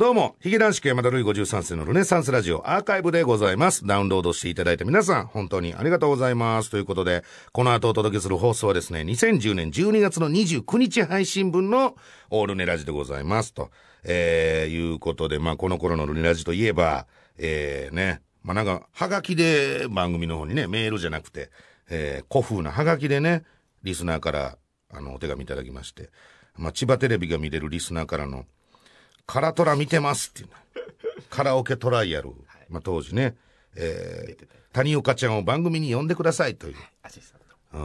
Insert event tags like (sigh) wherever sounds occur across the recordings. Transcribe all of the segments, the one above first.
どうも、ヒゲ男子山田るい53世のルネサンスラジオアーカイブでございます。ダウンロードしていただいた皆さん、本当にありがとうございます。ということで、この後お届けする放送はですね、2010年12月の29日配信分のオールネラジでございます。と、えー、いうことで、まあ、この頃のルネラジといえば、えー、ね、まあ、なんか、はがきで番組の方にね、メールじゃなくて、えー、古風なはがきでね、リスナーから、あの、お手紙いただきまして、まあ、千葉テレビが見れるリスナーからの、カラトラ見てますっていうね。カラオケトライアル。まあ、当時ね、えー、谷岡ちゃんを番組に呼んでくださいという。アシスタン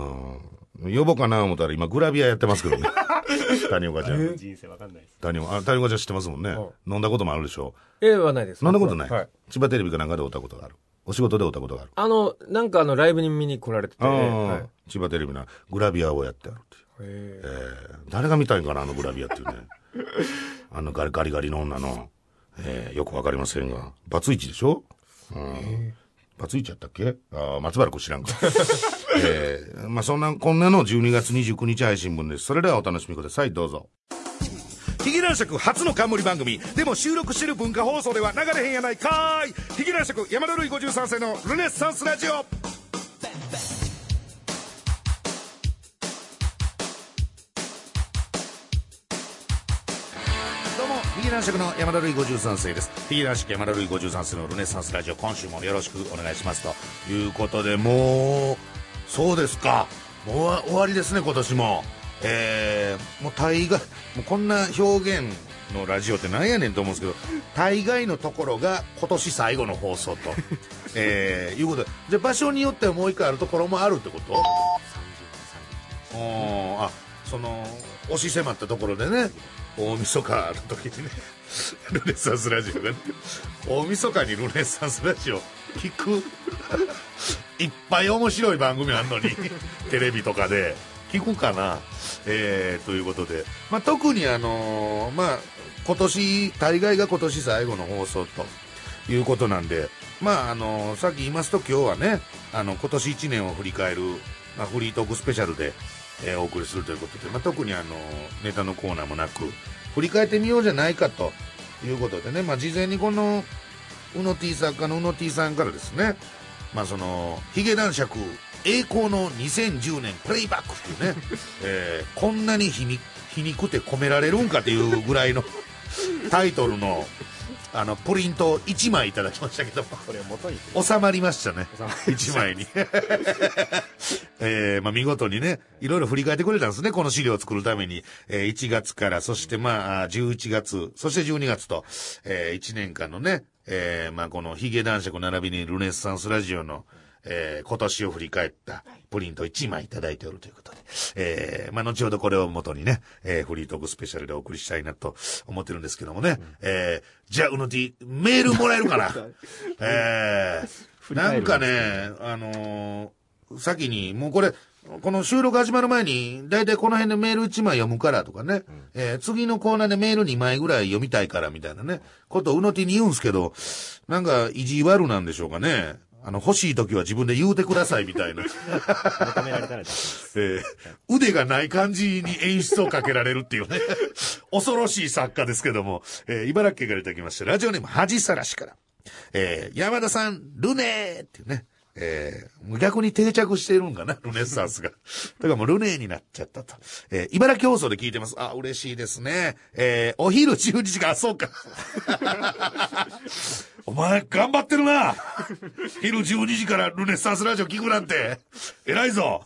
うん。呼ぼうかな思ったら今グラビアやってますけどね。(laughs) 谷岡ちゃん。ト。人生わかんないです。谷岡、あ谷岡ちゃん知ってますもんね。飲んだこともあるでしょええはないです。飲んだことない？はい。千葉テレビかなんかで会ったことがある。お仕事で会ったことがある。あの、なんかあの、ライブに見に来られてて、はい千葉テレビなグラビアをやってあるっていう。へえー誰が見たいんかな、あのグラビアっていうね。(laughs) あのガリガリガリの女の、えーよくわかりませんが、バツイチでしょ？うん。バツイチやったっけ？あ、松原君知らんか。(laughs) えーまあそんな、こんなの12月29日配信分です。それではお楽しみください、どうぞ。ヒゲ男爵初の冠番組。でも収録してる文化放送では流れへんやないかい。ヒゲ男爵山田るい53世のルネッサンスラジオ。ギュア男爵の山田るい53世です。フィギュア男爵山田るい53世のルネッサンスラジオ、今週もよろしくお願いします。ということで、もう、そうですか。もう終わりですね、今年も。えー、もう大概、もうこんな表現のラジオってなんやねんと思うんですけど、大概のところが今年最後の放送と、(laughs) えー、いうことで、じゃあ場所によってはもう一回あるところもあるってこと？あその押し迫ったところでね大晦日の時にねルネサンスラジオがね大晦日にルネサンスラジオ聞く。いっぱい面白い番組あんのに (laughs) テレビとかで。聞くかな？えー、ということで、まあ、特にあのーまあ今年大概が今年最後の放送ということなんで。まああのーさっき言いますと今日はねあの今年1年を振り返る、まあ、フリートークスペシャルでえーお送りするということで、まあ、特にあのネタのコーナーもなく振り返ってみようじゃないかということでね、まあ、事前にこのうの T 作家のうの T さんからですね、まあ、そのヒゲ男爵栄光の2010年プレイバックっていうね、(laughs) えーこんなに皮肉皮肉って込められるんかっていうぐらいのタイトルのあのプリント1枚いただきましたけど。もこれを元に。収まりましたね。収まりま一枚に。(laughs) えーまあ見事にねいろいろ振り返ってくれたんですね。この資料を作るために、えー1月からそしてまあ11月そして12月と、え1年間のね、えーまあこのヒゲ男爵並びにルネッサンスラジオのえー今年を振り返ったプリント1枚いただいておるということで、えーまあ、後ほどこれを元にね、えーフリートークスペシャルでお送りしたいなと思ってるんですけどもね、えーじゃあ、うの T、メールもらえるかな？(laughs) えーなんかね、あのー先に、もうこれ、この収録始まる前に、だいたいこの辺でメール1枚読むからとかね、えー次のコーナーでメール2枚ぐらい読みたいからみたいなね、ことをうの T に言うんすけど、なんか意地悪なんでしょうかね。あの、欲しい時は自分で言うてくださいみたいな。求められたら出します。(laughs) えー腕がない感じに演出をかけられるっていうね。(laughs) 恐ろしい作家ですけども、えー茨城県からいただきました。ラジオネーム、恥さらしから。えー山田さん、ルネーっていうね。えー逆に定着しているんかな、ルネッサンスが。(laughs) だからもうルネーになっちゃったと。えー茨城放送で聞いてます。あ、嬉しいですね。えーお昼12時か、あそうか。(laughs) お前、頑張ってるな。昼12時からルネッサンスラジオ聞くなんて。偉いぞ。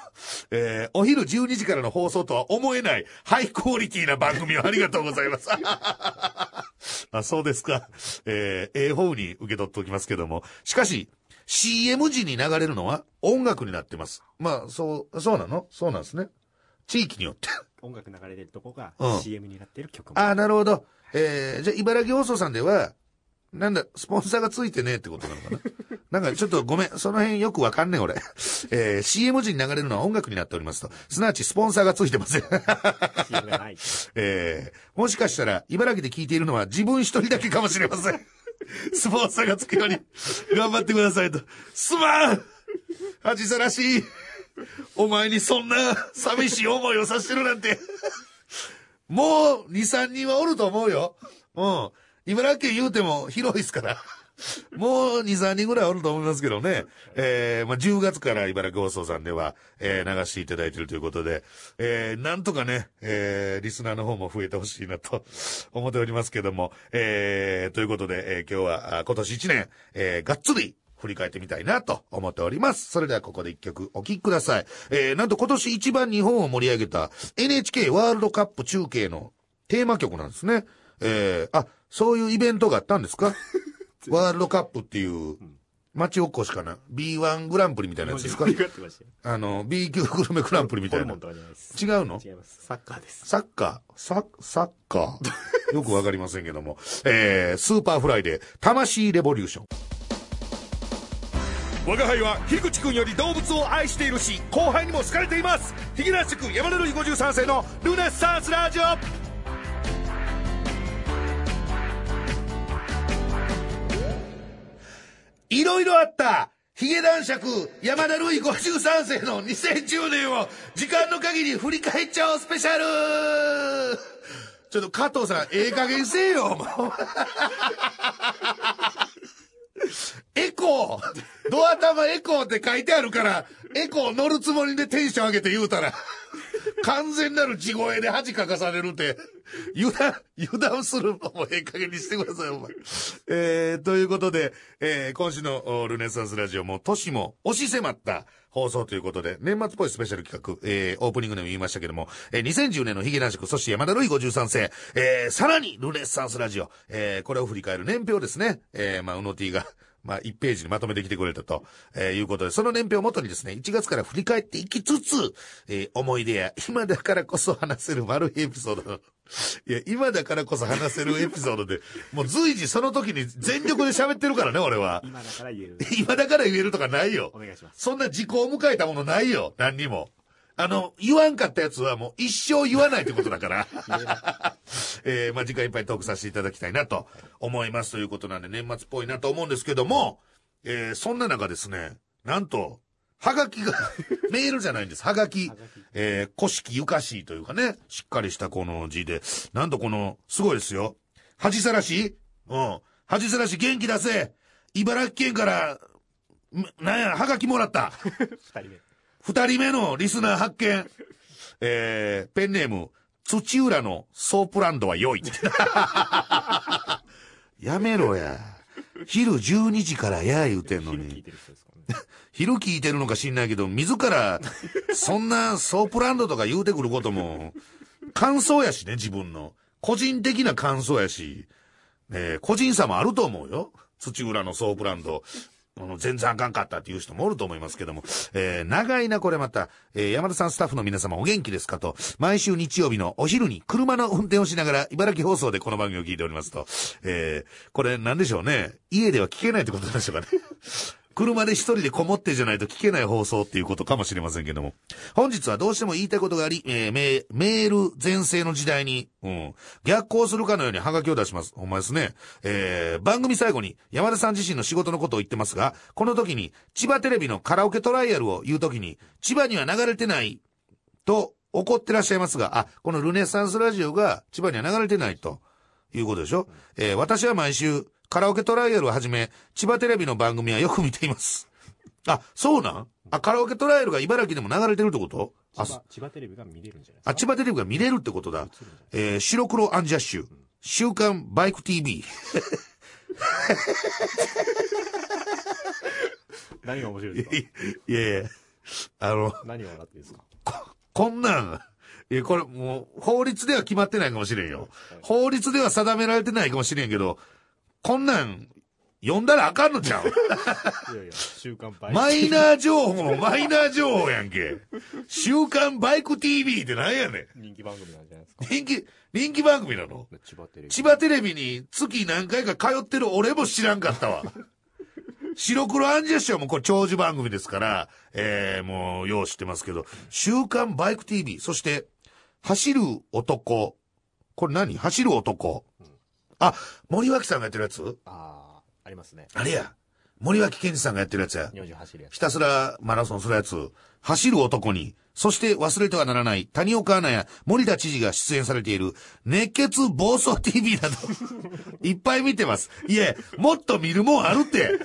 えーお昼12時からの放送とは思えないハイクオリティな番組をありがとうございます。(laughs) あ、そうですか。えー、ええ方に受け取っておきますけども。しかし、CM 時に流れるのは音楽になってます。まあ、そう、そうなの？そうなんですね。地域によって。音楽流れてるとこがうん CM になってる曲も。ああ、なるほど。えー、じゃあ、茨城放送さんでは、なんだ、スポンサーがついてねえってことなのかな？(laughs) なんかちょっとごめん、その辺よくわかんねえ俺。えー、CM 時に流れるのは音楽になっておりますと。すなわちスポンサーがついてません。CM がない。(laughs) えー、もしかしたら、茨城で聞いているのは自分一人だけかもしれません。スポンサーがつくように、頑張ってくださいと。すまん恥さらしいお前にそんな寂しい思いをさせてるなんて。もう、2、3人はおると思うよ。うん。茨城県言うても広いっすから。もう2、3人ぐらいおると思いますけどね。えー、まあ、10月から茨城放送さんでは、えー、流していただいているということで、えー、なんとかね、えー、リスナーの方も増えてほしいなと (laughs) 思っておりますけども、えー、ということで、えー、今日は今年1年、えー、がっつり振り返ってみたいなと思っております。それではここで一曲お聴きください。えー、なんと今年一番日本を盛り上げた NHK ワールドカップ中継のテーマ曲なんですね。えー、あ、そういうイベントがあったんですか？ワールドカップっていう、町おこしかな ?B1 グランプリみたいなやつですか。あの、B 級グルメグランプリみたいな。違うの？違います。サッカーです。サッカー、ササッカー？(laughs) よくわかりませんけども。えー、 Superfly で、タマシイレボリューション。我が輩は樋口くんより動物を愛しているし後輩にも好かれていますヒゲラッシュ君山田るい53世のルネッサンスラジオいろいろあったヒゲ男爵山田るい53世の2010年を時間の限り振り返っちゃおうスペシャルちょっと加藤さん、ええ加減せえよ、もう。(laughs) エコードア玉エコーって書いてあるから、エコー乗るつもりでテンション上げて言うたら、(laughs) 完全なる地声で恥かかされるって、油断、油断するのもええ加減にしてください、お前。えー、ということで、えー、今週のルネサンスラジオも年も押し迫った放送ということで、年末っぽいスペシャル企画、えー、オープニングでも言いましたけども、えー、2010年のヒゲ男爵、そして山田るい53世、えー、さらにルネッサンスラジオ、えー、これを振り返る年表ですね。えー、まあ、うの T が、まあ、1ページにまとめてきてくれたと、えーいうことで、その年表をもとにですね、1月から振り返っていきつつ、えー思い出や、今だからこそ話せる丸いエピソード。いや、今だからこそ話せるエピソードで、もう随時その時に全力で喋ってるからね、俺は。今だから言える。(laughs) 今だから言えるとかないよお。願いします。そんな時効を迎えたものないよ、何にも。あの、言わんかったやつはもう一生言わないってことだから。(laughs) えー、まあ、時間いっぱいトークさせていただきたいなと思いますということなんで、年末っぽいなと思うんですけども、えー、そんな中ですね、なんと、はがきが、(laughs) メールじゃないんです。はがき。えー、古式ゆかしいというかね、しっかりしたこの字で、なんとこの、すごいですよ。恥さらし？うん。恥さらし元気出せ茨城県から、んなんや、はがきもらった。(laughs) 二人目。二人目のリスナー発見。えー、ペンネーム、土浦のソープランドは良い。(laughs) やめろや。昼12時からや言うてんのに。(laughs) 昼聞いてる。のか知んないけど、自ら、そんなソープランドとか言うてくることも、感想やしね、自分の。個人的な感想やし、え個人差もあると思うよ。土浦のソープランド。あの全然あかんかったっていう人もおると思いますけども。えー長いな、これまた。えー山田さんスタッフの皆様お元気ですかと。毎週日曜日のお昼に車の運転をしながら茨城放送でこの番組を聞いておりますと。えーこれなんでしょうね。家では聞けないってことなんでしょうかね。車で一人でこもってじゃないと聞けない放送っていうことかもしれませんけども。本日はどうしても言いたいことがあり、えーメメール全盛の時代に、うん、逆行するかのようにハガキを出します。ほんまですね。えー番組最後に山田さん自身の仕事のことを言ってますが、この時に千葉テレビのカラオケトライアルを言う時に、千葉には流れてないと怒ってらっしゃいますが、あ、このルネサンスラジオが千葉には流れてないということでしょ、えー私は毎週カラオケトライアルをはじめ、千葉テレビの番組はよく見ています。あ、そうなん？あ、カラオケトライアルが茨城でも流れてるってこと？あ、千葉、テレビが見れるんじゃない。あ、千葉テレビが見れるってことだ。えー白黒アンジャッシュ。週刊バイク TV。(laughs) 何が面白いですか？いやいや、あの、何を笑ってるんですか？こんなん、いや、これもう、法律では決まってないかもしれんよ。法律では定められてないかもしれんけど、こんなん、読んだらあかんのちゃう？いやいや、週刊バイマイナー情報、マイナー情報やんけ。週刊バイク TV ってなんやねん。人気番組なんじゃないですか？人気、人気番組なの？千葉テレビ。千葉テレビに月何回か通ってる俺も知らんかったわ。白黒アンジャッシュはもうこれ長寿番組ですから、えー、もうよう知ってますけど、週刊バイク TV、そして、走る男。これ何？走る男。あ、森脇さんがやってるやつ？ああ、ありますね。あれや。森脇健児さんがやってるやつや。走るやつ。ひたすらマラソンするやつ。走る男に、そして忘れてはならない谷岡アナや森田知事が出演されている熱血暴走 TV など、(laughs) いっぱい見てます。いえ、もっと見るもんあるって。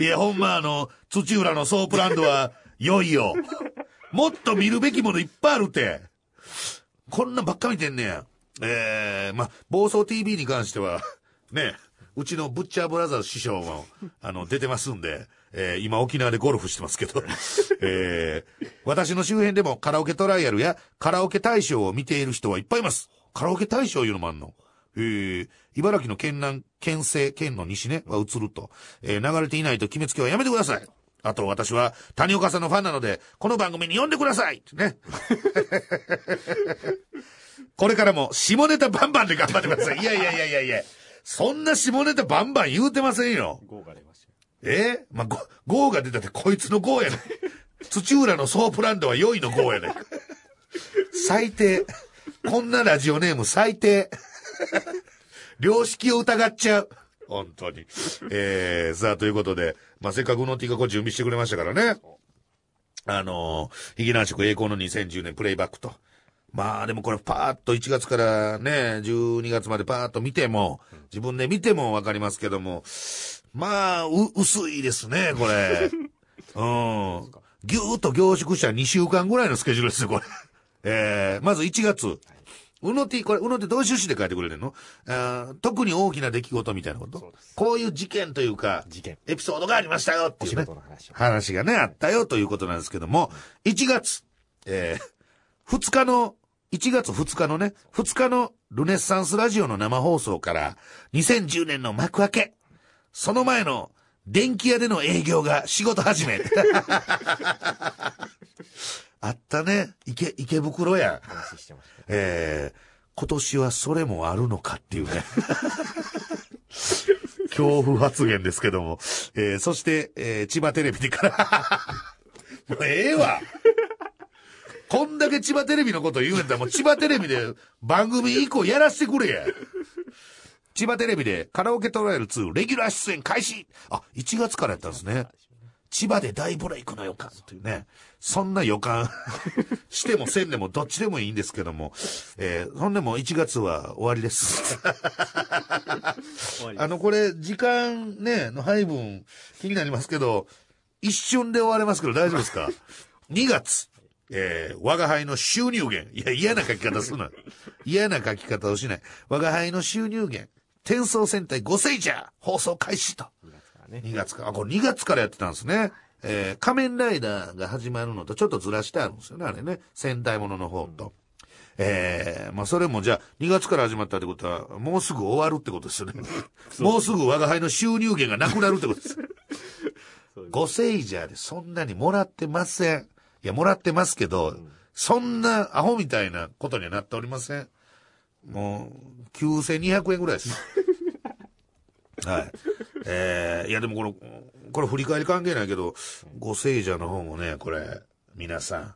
いや、ほんまあの、土浦のソープランドは良いよ。もっと見るべきものいっぱいあるって。こんなんばっか見てんねや。えー、まあ、暴走 TV に関しては、(laughs) ね、うちのブッチャーブラザーズ師匠も、あの、出てますんで、えー今沖縄でゴルフしてますけど、(laughs) えー私の周辺でもカラオケトライアルやカラオケ大賞を見ている人はいっぱいいます。カラオケ大賞いうのもあんの？えー茨城の県南、県西、県の西ね、は映ると。えー流れていないと決めつけはやめてください。あと私は谷岡さんのファンなので、この番組に呼んでくださいね。(laughs) これからも下ネタバンバンで頑張ってください。いやいやいやいやいや。そんな下ネタバンバン言うてませんよ。5が出ましたよ。え？まあ、ゴ、ゴーが出たってこいつのゴーやねん。(laughs) 土浦のソープランドは良いのゴーやねん。最低。こんなラジオネーム最低。良識を疑っちゃう。本当に。えー、さあ、ということで、まあ、せっかくの T がこう準備してくれましたからね。あのー、ヒゲ男色栄光の2010年プレイバックと。まあでもこれパーッと1月からね、12月までパーッと見ても、自分で見てもわかりますけども、まあ、う、薄いですね、これ。(laughs) うん。ぎゅーっと凝縮した2週間ぐらいのスケジュールですよ、これ。えー、まず1月。うの T、これ、うの T どういう趣旨で書いてくれてんの？あー特に大きな出来事みたいなこと？そうですこういう事件というか、事件。エピソードがありましたよっていうね。話を。話がね、あったよということなんですけども、1月、えー、2日の、1月2日のね、2日のルネッサンスラジオの生放送から、2010年の幕開け、その前の電気屋での営業が仕事始め。(laughs) あったね。池、池袋や。話してました。えー、今年はそれもあるのかっていうね。(laughs) 恐怖発言ですけども。えー、そして、えー、千葉テレビでから、(laughs) もうええわこんだけ千葉テレビのこと言うんやったらもう千葉テレビで番組以降やらせてくれや。千葉テレビでカラオケトライアル2レギュラー出演開始あ、1月からやったんですね。千葉で大ブレイクの予感というね。そんな予感してもせんでもどっちでもいいんですけども。えー、そんでも1月は終わりです。あの、これ、時間ね、の配分気になりますけど、一瞬で終われますけど大丈夫ですか ?2 月。えー、我が輩の収入源。いや、嫌な書き方すな。(laughs) 嫌な書き方をしない。我が輩の収入源。転送戦隊5セイジャー放送開始と。2月からね。2月から、あ、これ2月からやってたんですね。えー、仮面ライダーが始まるのとちょっとずらしてあるんですよね、あれね。戦隊ものの方と。えー、まあそれもじゃあ2月から始まったってことは、もうすぐ終わるってことですよ (laughs) ね。もうすぐ我が輩の収入源がなくなるってことです5セイジャーでそんなにもらってません。いや、もらってますけど、そんなアホみたいなことにはなっておりません。もう、9200円ぐらいです。(laughs) はい。えー、いやでもこの、これ振り返り関係ないけど、ご聖者の方もね、これ、皆さん、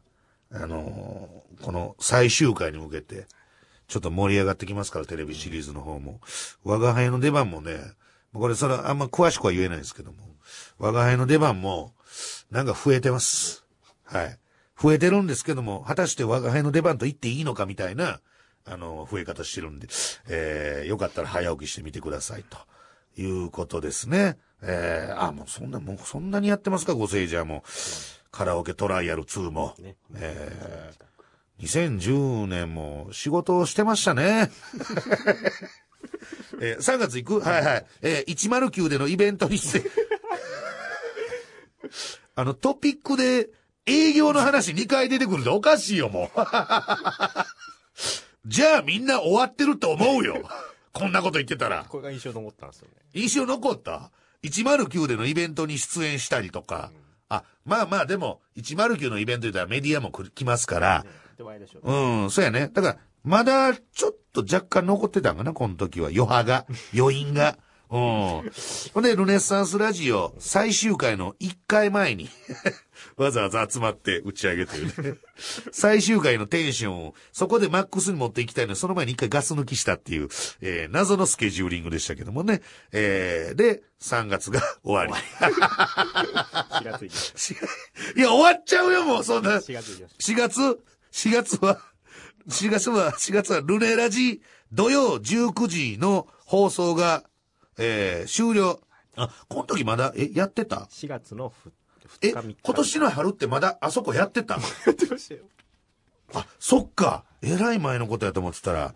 あのーこの最終回に向けて、ちょっと盛り上がってきますから、テレビシリーズの方も。我が輩の出番もね、これそれあんま詳しくは言えないですけども、我が輩の出番も、なんか増えてます。はい。増えてるんですけども、果たして我が輩の出番と言っていいのかみたいな、あの、増え方してるんで、えー、よかったら早起きしてみてくださいと。いうことですね。えー、あ、もうそんな、もうそんなにやってますか、ご聖者も。カラオケトライアル2も。ね。えー、2010年も仕事をしてましたね。(laughs) えー、3月行く？はいはい。えー、109でのイベントに出演。(laughs) あの、トピックで営業の話2回出てくるっておかしいよ、もう。(laughs) じゃあみんな終わってると思うよ。こんなこと言ってたら。これが印象に残ったんですよね。印象残った ?109 でのイベントに出演したりとか。あ、まあまあでも、109のイベント言ったらメディアも来ますから。うん、そうやね。だから、まだちょっと若干残ってたんかな、この時は。余波が、余韻が。うん。ほんで、ルネッサンスラジオ最終回の1回前に、(laughs) わざわざ集まって打ち上げというね。(laughs) 最終回のテンションを、そこでマックスに持っていきたいのに、その前に一回ガス抜きしたっていう、えー謎のスケジューリングでしたけどもね。えーで、3月が終わり。気がついや、終わっちゃうよ、もう、そんな。た。4月行きまし4月 ?4 月は、4月は、4月はルネラジ土曜19時の放送が、えー、終了。あ、この時まだ、え、やってた？た。4月のふえ、2日3日。今年の春ってまだあそこやってた？やってましたよ。あ、そっか。えらい前のことやと思ってたら、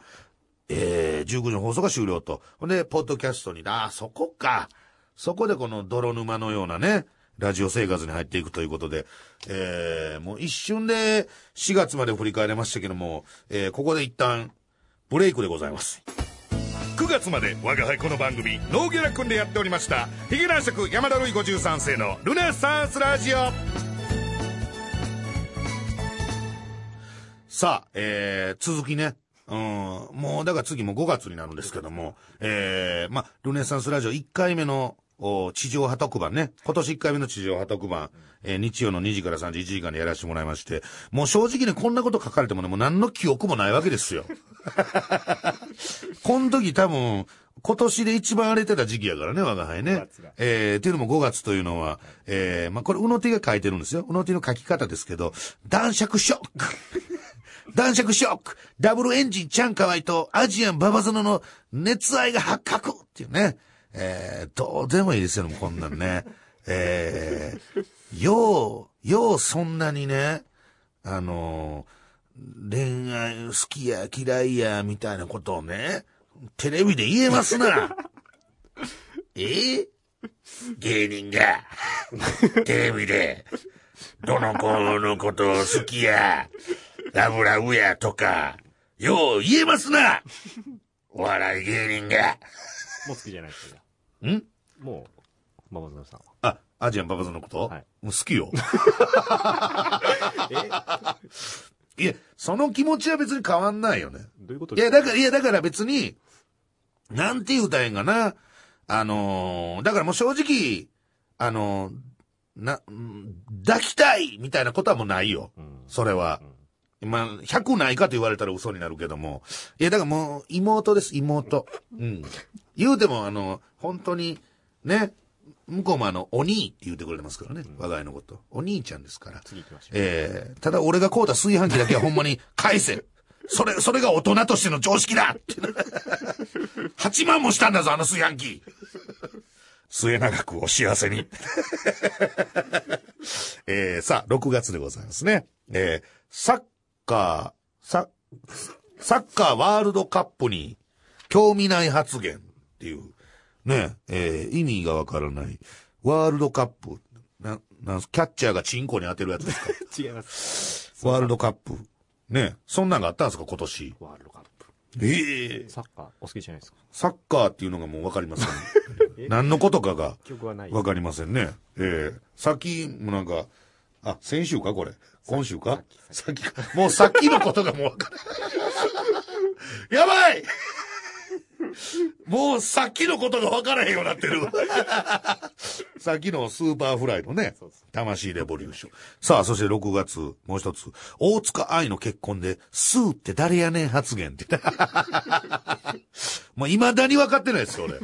えー、19時の放送が終了と。ほんで、ポッドキャストに、あ、そこか。そこでこの泥沼のようなね、ラジオ生活に入っていくということで、えー、もう一瞬で4月まで振り返れましたけども、えー、ここで一旦、ブレイクでございます。9月まで我が輩この番組ノーギャラ君でやっておりましたヒゲ男爵山田るい53世のルネサンスラジオさあ、えー、続きね。うん、もう、だから次も5月になるんですけども、えー、ま、ルネサンスラジオ1回目の、お地上波特番ね。今年1回目の地上波特番、えー日曜の2時から3時1時間でやらせてもらいまして、もう正直ね、こんなこと書かれてもね、もう何の記憶もないわけですよ。(laughs) この時多分、今年で一番荒れてた時期やからね、我が輩5ね。えー、っていうのも5月というのは、えー、まあ、これ、うの手が書いてるんですよ。うの手の書き方ですけど、男爵ショック (laughs) 男爵ショックダブルエンジンチャンカワイとアジアンババゾノの熱愛が発覚っていうね。えー、どうでもいいですよ、こんなんね。(laughs) えー、よう、ようそんなにね、あの恋愛好きや嫌いやみたいなことをね、テレビで言えますな。(laughs) え？ー芸人が、テレビで、どの子のことを好きや、ラブラブやとか、よう言えますなお笑い芸人が。もう好きじゃないですか。ん？もう、ママゾノさんは。あ、アジアンパパさんのこと、はいもう好きよ。(laughs) え？(laughs) いや、その気持ちは別に変わんないよね。どういうこといや、だから、いや、だから別に、なんて言うたらええんかな。あのーだからもう正直、あのーな、うん抱きたいみたいなことはもうないよ。うんそれは。まあ、100ないかと言われたら嘘になるけども。いや、だからもう、妹です、妹。(laughs) うん。言うても、あの、本当に、ね、向こうもあの、お兄って言うてくれてますからね、我が家のこと。お兄ちゃんですから。次行きましょう。えー、ただ俺が買うた炊飯器だけはほんまに (laughs) 返せ。それ、それが大人としての常識だって。(laughs) 8万もしたんだぞ、あの炊飯器。末永くお幸せに。(laughs) えー、さあ、6月でございますね。えー、サッカー、サ、サッカーワールドカップに興味ない発言っていう、ね、えー、意味がわからない。ワールドカップ。な、なんすキャッチャーがチンコに当てるやつですか？(laughs) 違います。ワールドカップ。ね、そんなんがあったんですか、今年。ワールドカップ。ええサッカー、お好きじゃないですか？サッカーっていうのがもうわかりません。(laughs) 何のことかが記憶はない。わかりませんね。ええさっきもなんか、あ、先週か？これ。今週か？さっきか。もうさっきのことがもうわからない。(laughs) やばいもうさっきのことがわからへんようになってる。(laughs) さっきの Superfly のね、魂レボリューション。さあ、そして6月、もう一つ。大塚愛の結婚で、スーって誰やねん発言って。(laughs) もう未だに分かってないですよ、俺。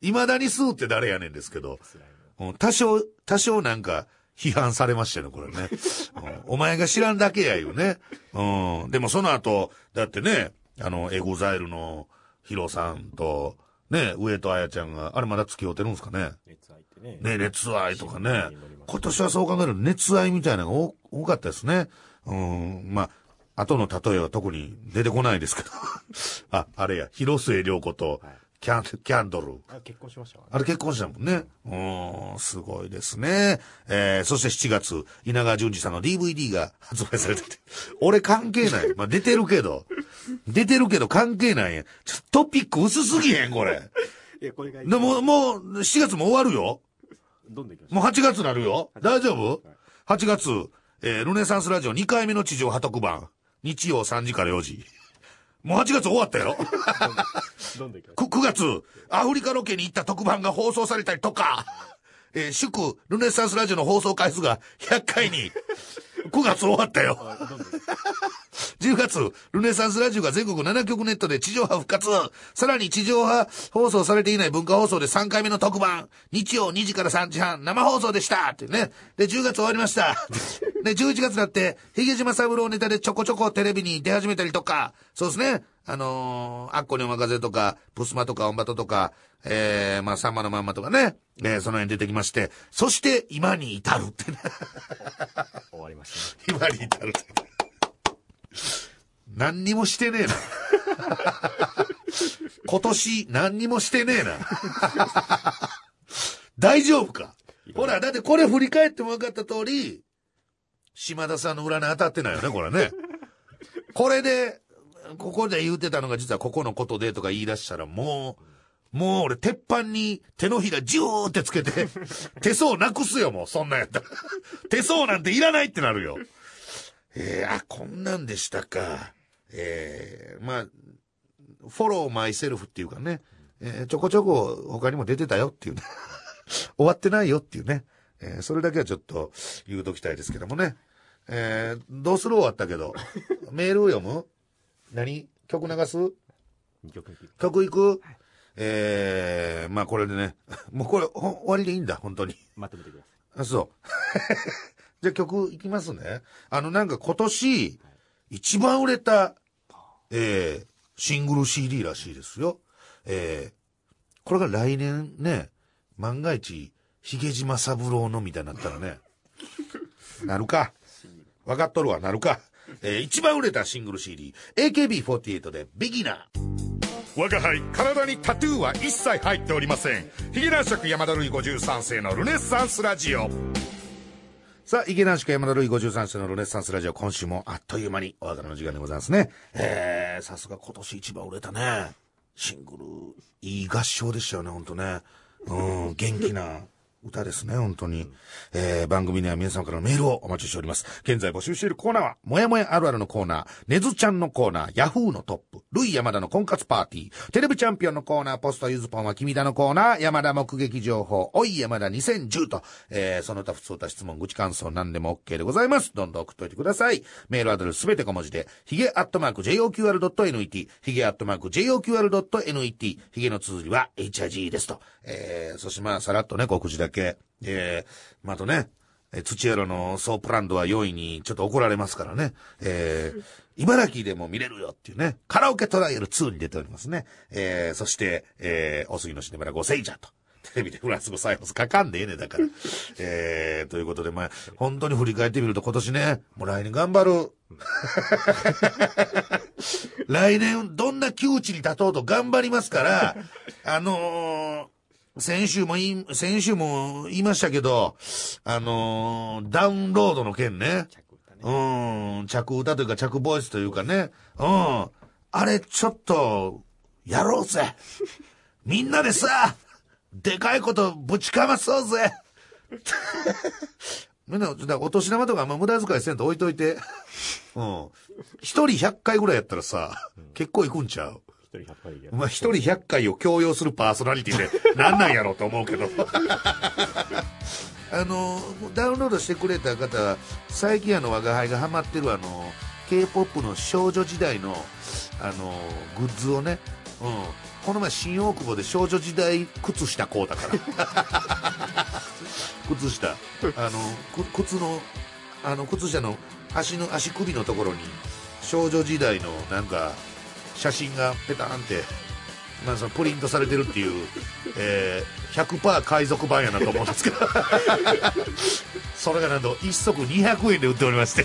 未だにスーって誰やねんですけど。多少、多少なんか、批判されましたよね、これね。お前が知らんだけやよね。うん。でもその後、だってね、あの、エゴザイルのヒロさんと、ね、上戸彩ちゃんが、あれまだ付き合うてるんですかね？熱愛ってね。ね、熱愛とかね今年はそう考えると熱愛みたいなのが多多かったですね。うん、まあ、後の例えは特に出てこないですけど。(laughs) あ、あれや、広末涼子とはい、キャン、キャンドル。あ、結婚しましたわあれ結婚したもんね。うーん、すごいですね。えー、そして7月、稲川淳二さんの DVD が発売されてて。俺関係ない。まあ、出てるけど。出てるけど関係ないやん。ちょっとトピック薄すぎへん、これ。(laughs) いや、これがでもう、もう、7月も終わるよ。どんどん行きましょもう8月になるよ。大丈夫 ?8 月、えールネサンスラジオ2回目の地上波特番。日曜3時から4時。もう8月終わったよ。どんどんいきます。(laughs) 9, 9月、アフリカロケに行った特番が放送されたりとか、えー祝、ルネッサンスラジオの放送回数が100回に、(laughs) 9月終わったよ。あどんどんいきます10月、ルネサンスラジオが全国7局ネットで地上波復活。さらに地上波放送されていない文化放送で3回目の特番。日曜2時から3時半、生放送でしたってね。で、10月終わりました。(laughs) で、11月になって、ヒゲ島三郎ネタでちょこちょこテレビに出始めたりとか、そうですね。あのー、アッコにお任せとか、プスマとかオンバトとか、えー、まあ、サンマのまんまとかね。えー、その辺出てきまして、そして今に至るってね。(laughs) 終わりましたね。今に至るって。何にもしてねえな。(laughs) 今年何にもしてねえな。大丈夫か？ほら、だってこれ振り返っても分かった通り、島田さんの占い当たってないよね、これね。これで、ここで言うてたのが実はここのことでとか言い出したらもう、もう俺鉄板に手のひらジューってつけて、手相なくすよ、もう、そんなんやったら。手相なんていらないってなるよ。えー、あ、こんなんでしたか。えー、まあ、フォローマイセルフっていうかね、えーちょこちょこ他にも出てたよっていうね。(laughs) 終わってないよっていうね。えーそれだけはちょっと言うときたいですけどもね。えーどうする終わったけど。メールを読む？何？曲流す？2曲いき曲いく？えー、まあこれでね。もうこれ終わりでいいんだ、本当に。まとめてくださあ、そう。(laughs) じゃあ曲いきますね。あのなんか今年、一番売れた、えー、シングル CD らしいですよ。えー、これが来年ね、万が一、ヒゲ島三郎のみたいになったらね、(laughs) なるか。分かっとるわ、なるか。えー、一番売れたシングル CD、AKB48 でビギナー。我が輩体にタトゥーは一切入っておりませんヒゲ男爵山田るい53世のルネッサンスラジオさあ、池南宿山田るい53世のロネッサンスラジオ、今週もあっという間にお別れの時間でございますね。えー、さすが今年一番売れたね。シングル、いい合唱でしたよね、ほんとね。うん、元気な歌ですね、本当に。えー、番組には皆様からのメールをお待ちしております。現在募集しているコーナーは、もやもやあるあるのコーナー、ねずちゃんのコーナー、ヤフーのトップ、ルイ山田の婚活パーティー、テレビチャンピオンのコーナー、ポストユズポンは君だのコーナー、山田目撃情報、おい山田2010と、えー、その他普通た質問、愚痴感想何でも OK でございます。どんどん送っといてください。メールアドレスすべて小文字で、ヒゲアットマーク JOQR.net、ヒゲアットマーク JOQR.net、ヒゲの綴りは HIG ですと。えー、そしてまあ、さらっとね、告知だけ。えー、まああとね、えー土屋のソープランドは4位にちょっと怒られますからね。えー、茨城でも見れるよっていうね、カラオケトライアル2に出ておりますね。えー、そして、えー、お杉のシネマラ5セイジャーと。テレビでフランス語サイフォスかかんでええねだから。えー、ということで、まあ、本当に振り返ってみると今年ね、もう来年頑張る。(laughs) 来年どんな窮地に立とうと頑張りますから、あのー先週も言い、先週も言いましたけど、あのーダウンロードの件ね。うん、着歌というか着ボイスというかね。うん。あれちょっと、やろうぜ。(laughs) みんなでさ、でかいことぶちかまそうぜ。(laughs) みんな、お年玉とかあんま無駄遣いせんと置いといて。うん。一人100回ぐらいやったらさ、結構いくんちゃう？一人100回やまあ、一人100回を強要するパーソナリティで、(laughs) なんなんやろうと思うけど。(laughs) あの、ダウンロードしてくれた方は、最近あの、我が輩がハマってるあの、K-POP の少女時代の、あの、グッズをね、うん。この前新大久保で少女時代靴下買うたから。(laughs) 靴下。あの、く靴の、あの、靴下の足の、足首のところに、少女時代のなんか、写真がペタンって、まあ、そのプリントされてるっていう、えー、100%海賊版やなと思うんですけど。(laughs) それがなんと1足200円で売っておりまして、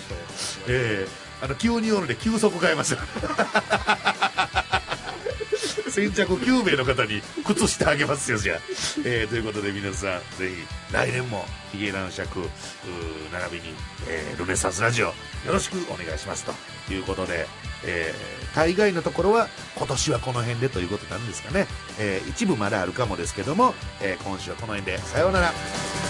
えー、あの急にオールで急速買いました (laughs) 先着9名の方に靴下あげますよじゃあ、えー、ということで皆さんぜひ来年もヒゲ男爵並びに、えールネサンスラジオよろしくお願いしますと。いうことで、えー大概のところは今年はこの辺でということなんですかね、えー一部まだあるかもですけども、えー今週はこの辺でさようなら。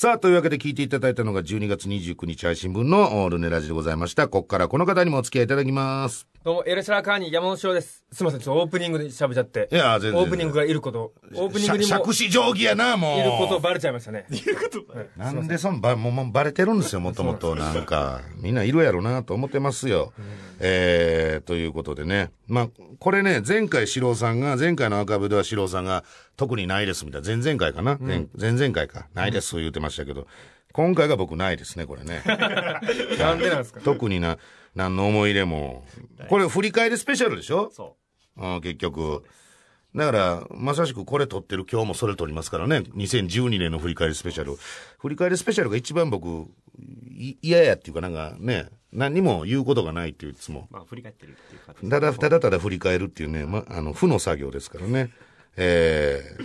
さあ、というわけで聞いていただいたのが12月29日配信分のおルネラジでございました。ここからこの方にもお付き合いいただきます。どうも、エルシャラカーニ山本翔です。すみません、ちょっとオープニングで喋っちゃって。いや全然オープニングがいること、オープニングにもしゃ杓子定規やな、もう。いることバレちゃいましたね。(laughs) なんでそんば、もうもうバレてるんですよ、もともと。なんか、みんないるやろなと思ってますよ。えー、ということでね。まあ、これね、前回四郎さんが、前回のアーカイブでは四郎さんが、特にないですみたいな、前々回かな、前前々回か。ないです言ってましたけど、今回が僕ないですね、これね。(laughs) なんでなんですか？特にな、何の思い入れも。これ振り返りスペシャルでしょ？そうん、結局。だから、まさしくこれ撮ってる今日もそれ撮りますからね。2012年の振り返りスペシャル。振り返りスペシャルが一番僕、い嫌やっていうかなんかね、何にも言うことがないっていういつも。う。まあ、振り返ってるっていう感じ。ただ、ただただ振り返るっていうね、ま、あの、負の作業ですからね。え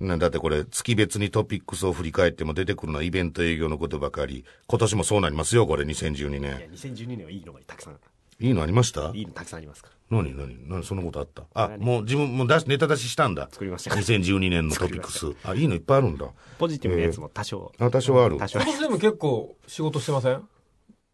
ー、なだってこれ、月別にトピックスを振り返っても出てくるのはイベント営業のことばかり。今年もそうなりますよ、これ、2012いや、年。2012年はいいのがたくさん、いいのありました？いいのたくさんありますから。何何何そんなことあった？あ、もう自分もう出し、ネタ出ししたんだ。作りました2012年のトピックス。あ、いいのいっぱいあるんだ。ポジティブなやつも多少。あ、多少ある。多少今。年でも結構仕事してません？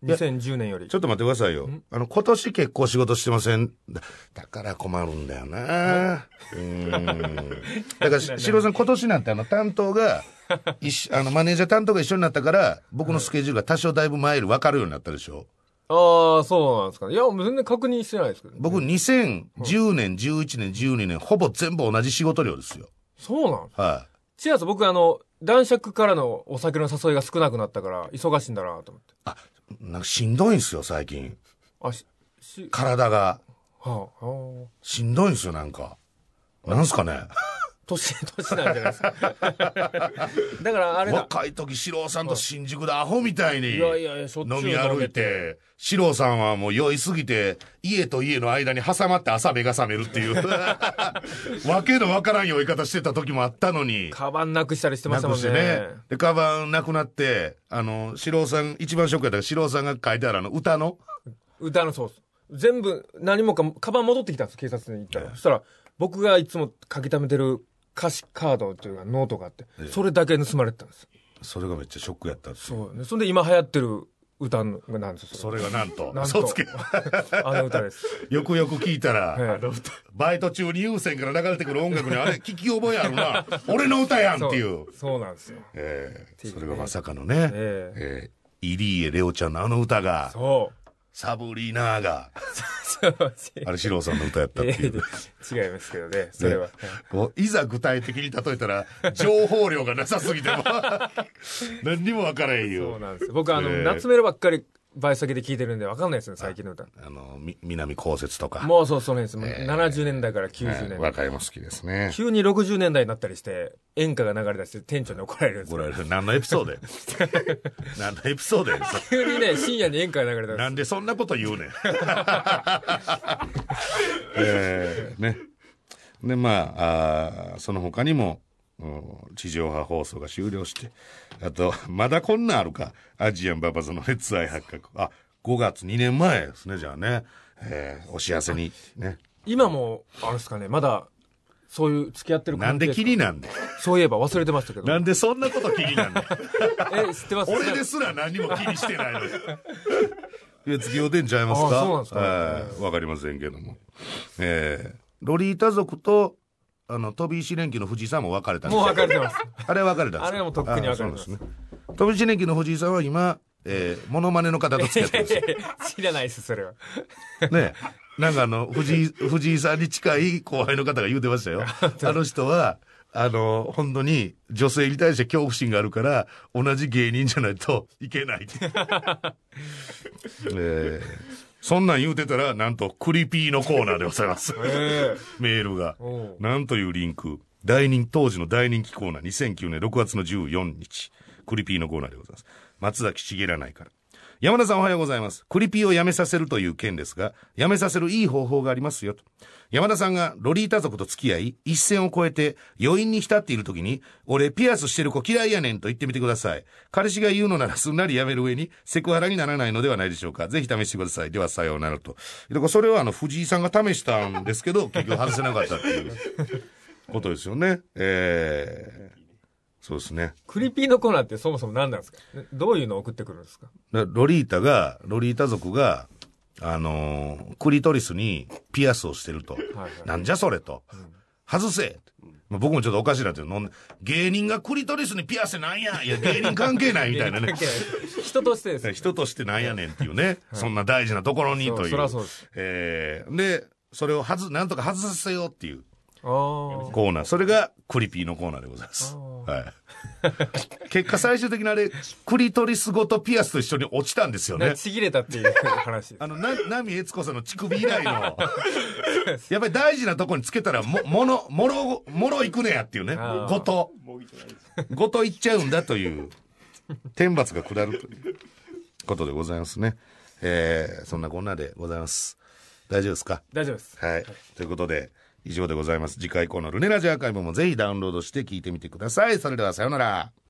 ?2010 年よりち。ょっと待ってくださいよ。あの、今年結構仕事してません。だだから困るんだよな。(laughs) うーん。だから、ししろさん今年なんてあの担当が、(laughs) 一緒あの、マネージャー担当が一緒になったから、僕のスケジュールが多少だいぶ前より分かるようになったでしょ。ああ、そうなんですかね。いや、もう全然確認してないですけど。僕2010年、11年、12年、ほぼ全部同じ仕事量ですよ。そうなんはい。違うんです僕あの、男爵からのお酒の誘いが少なくなったから、忙しいんだなと思って。なんかしんどいんすよ、最近。あ、し、し、体が。はあ、はあ。しんどいんすよ、なんか。なんすかね。年、年なんじゃないですか。(laughs) だからあれだ。若い時、四郎さんと新宿でアホみたいに飲み歩いて、四郎さんはもう酔いすぎて、家と家の間に挟まって朝目が覚めるっていう、(laughs) わけのわからん酔い方してた時もあったのに。カバンなくしたりしてまなしたもんね。ね。で、カバンなくなって、あの、四郎さん、一番ショックやったから、四郎さんが書いてあるあの、歌の、歌のそうです。全部、何もかも、カバン戻ってきたんです、警察に行ったら。そしたら、僕がいつも書き溜めてる歌詞カードというかノートがあって、それだけ盗まれてたんです。それがめっちゃショックやったそう。でそんで今流行ってる歌なんですよ。それがなんと、なんと。(laughs) あの歌です。よくよく聞いたら、ええバイト中に有線から流れてくる音楽にあれ (laughs) 聞き覚えあるな。俺の歌やんっていう。そうなんですよ。ええそれがまさかのね、えええイリーエレオちゃんのあの歌が、そう。サブリナーが、あれ、四郎さんの歌やったってえいう。え違いますけどね、それは。ねこういざ具体的に例えたら、情報量がなさすぎても、(laughs) 何にも分からへんそよう。なんです。僕、あの、ええ夏メロばっかり、バイト先で聞いてるんで、わかんないですよ、最近の歌。あの、み南高雪とか。もうそう、その辺です。もう70年代から90ええ年代。若いも好きですね。急に60年代になったりして、演歌が流れ出して店長に怒られるんですよ。これ、何のエピソードや？(laughs) 何のエピソードや？急にね、深夜に演歌が流れ出す。なんでそんなこと言うねん。(laughs) えーね。で、まあ、あーその他にも、うん地上波放送が終了して、あと、まだこんなんあるか？アジアンババズの熱愛発覚。あ、5月2年前ですね、じゃあね。えーお幸せに。ね。今も、あれですかね、まだ、そういう付き合ってるなんで気になんでそういえば忘れてましたけど。なんでそんなこと気になんで (laughs) え、知ってます？俺ですら何にも気にしてないのに。(laughs) いや、付き合うてんちゃいますか？あそうなんですかはいわかりませんけども。えー、ロリータ族と、あの、飛び石連休の藤井さんも別れたんですもうよ別れてます。あれは別れたんですかあれはもうとっくに別れてますね。飛び石連休の藤井さんは今、えー、モノマネの方と付き合ってるんですよ。知らないです、それは。ねなんかあの、藤井、藤井さんに近い後輩の方が言うてましたよ。あの人は、あの、本当に女性に対して恐怖心があるから、同じ芸人じゃないといけないって。(laughs) えーそんなん言うてたら、なんと、クリピーのコーナーでございます。え (laughs) メールが。なんというリンク。大人、当時の大人気コーナー、2009年6月の14日。クリピーのコーナーでございます。松崎しげらないから。山田さんおはようございます。クリピーを辞めさせるという件ですが、辞めさせるいい方法がありますよと。山田さんがロリータ族と付き合い、一線を越えて余韻に浸っている時に、俺ピアスしてる子嫌いやねんと言ってみてください。彼氏が言うのならすんなり辞める上にセクハラにならないのではないでしょうか。ぜひ試してください。ではさようならと。だからそれはあの藤井さんが試したんですけど、(laughs) 結局外せなかったっていうことですよね。えーそうですね。クリピーのコーナーってそもそも何なんですか？どういうのを送ってくるんですか？だロリータが、ロリータ族が、あのークリトリスにピアスをしてると。はいなんじゃそれと。外せ。まあ僕もちょっとおかしいなって飲んで、芸人がクリトリスにピアスなんやいや、芸人関係ないみたいなね人としてですよ人としてなんやねんっていうね。そんな大事なところにという。そうそらそうですえーで、それをはず、なんとか外させようっていうコーナー。それがクリピーのコーナーでございます。はい。結果最終的にあれ、クリトリスごとピアスと一緒に落ちたんですよね。ちぎれたっていう話ですあの、な、ナミエツコさんの乳首以来の、やっぱり大事なとこにつけたら、も、もの、もろ、もろいくねやっていうね。ごと。ごといっちゃうんだという、天罰が下るということでございますね。えー、そんなこんなでございます。大丈夫ですか？大丈夫ですはい。ということで、以上でございます。次回以降のルネラジアーカイブもぜひダウンロードして聞いてみてください。それではさようなら。